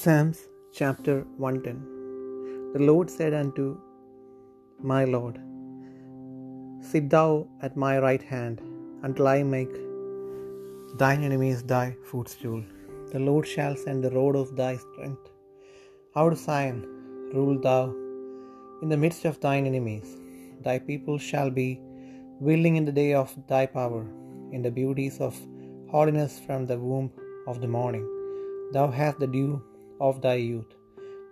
Psalms chapter 110 The Lord said unto my Lord, Sit thou at my right hand until I make thine enemies thy footstool. The Lord shall send the rod of thy strength. Out of Zion rule thou in the midst of thine enemies. Thy people shall be willing in the day of thy power, in the beauties of holiness from the womb of the morning. Thou hast the dew of thy youth.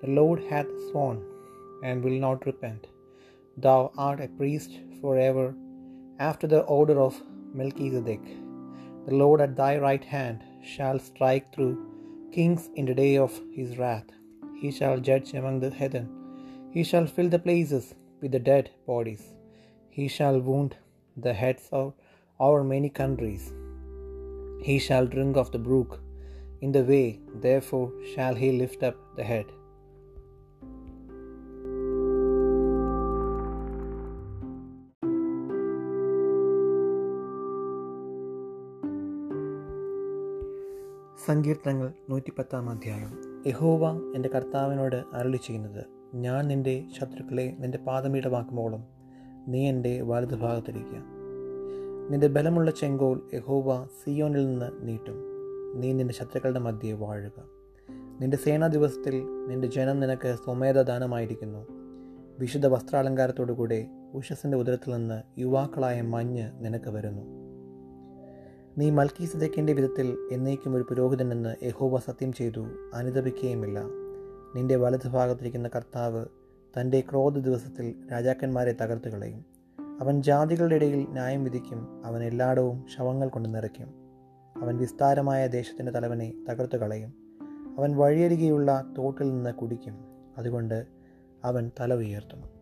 The Lord hath sworn, and will not repent. Thou art a priest for ever, after the order of Melchizedek. The Lord at thy right hand shall strike through kings in the day of his wrath. He shall judge among the heathen. He shall fill the places with the dead bodies. He shall wound the heads of our many countries. He shall drink of the brook in the way, therefore shall he lift up the head. സങ്കീർത്തനങ്ങൾ നൂറ്റിപ്പത്താം അധ്യായം. യഹോവ എന്റെ കർത്താവിനോട് അരളി ചെയ്യുന്നത് ഞാൻ നിന്റെ ശത്രുക്കളെ നിന്റെ പാദമീടമാക്കുമ്പോളും നീ എന്റെ വലതുഭാഗത്തിരിക്കുക. നിന്റെ ബലമുള്ള ചെങ്കോൽ യഹോവ സിയോനിൽ നിന്ന് നീട്ടും. നീ നിന്റെ ശത്രുക്കളുടെ മധ്യേ വാഴുക. നിന്റെ സേനാ ദിവസത്തിൽ നിന്റെ ജനം നിനക്ക് സ്വമേധ ദാനമായിരിക്കുന്നു. വിശുദ്ധ വസ്ത്രാലങ്കാരത്തോടുകൂടെ ഉഷസിന്റെ ഉദരത്തിൽ നിന്ന് യുവാക്കളായ മഞ്ഞ് നിനക്ക് വരുന്നു. നീ മൽക്കീസദക്കിന്റെ വിധത്തിൽ എന്നേക്കും ഒരു പുരോഹിതനെന്ന് യഹോവ സത്യം ചെയ്തു അനുദപിക്കുകയുമില്ല. നിന്റെ വലതുഭാഗത്തിരിക്കുന്ന കർത്താവ് തന്റെ ക്രോധ ദിവസത്തിൽ രാജാക്കന്മാരെ തകർത്ത് കളയും അവൻ ജാതികളുടെ ഇടയിൽ ന്യായം വിധിക്കും അവൻ എല്ലായിടവും ശവങ്ങൾ കൊണ്ട് നിറയ്ക്കും. അവൻ വിസ്താരമായ ദേശത്തിന്റെ തലവനെ തകർത്തു കളയും. അവൻ വഴിയരികെയുള്ള തോട്ടിൽ നിന്ന് കുടിക്കും. അതുകൊണ്ട് അവൻ തല ഉയർത്തും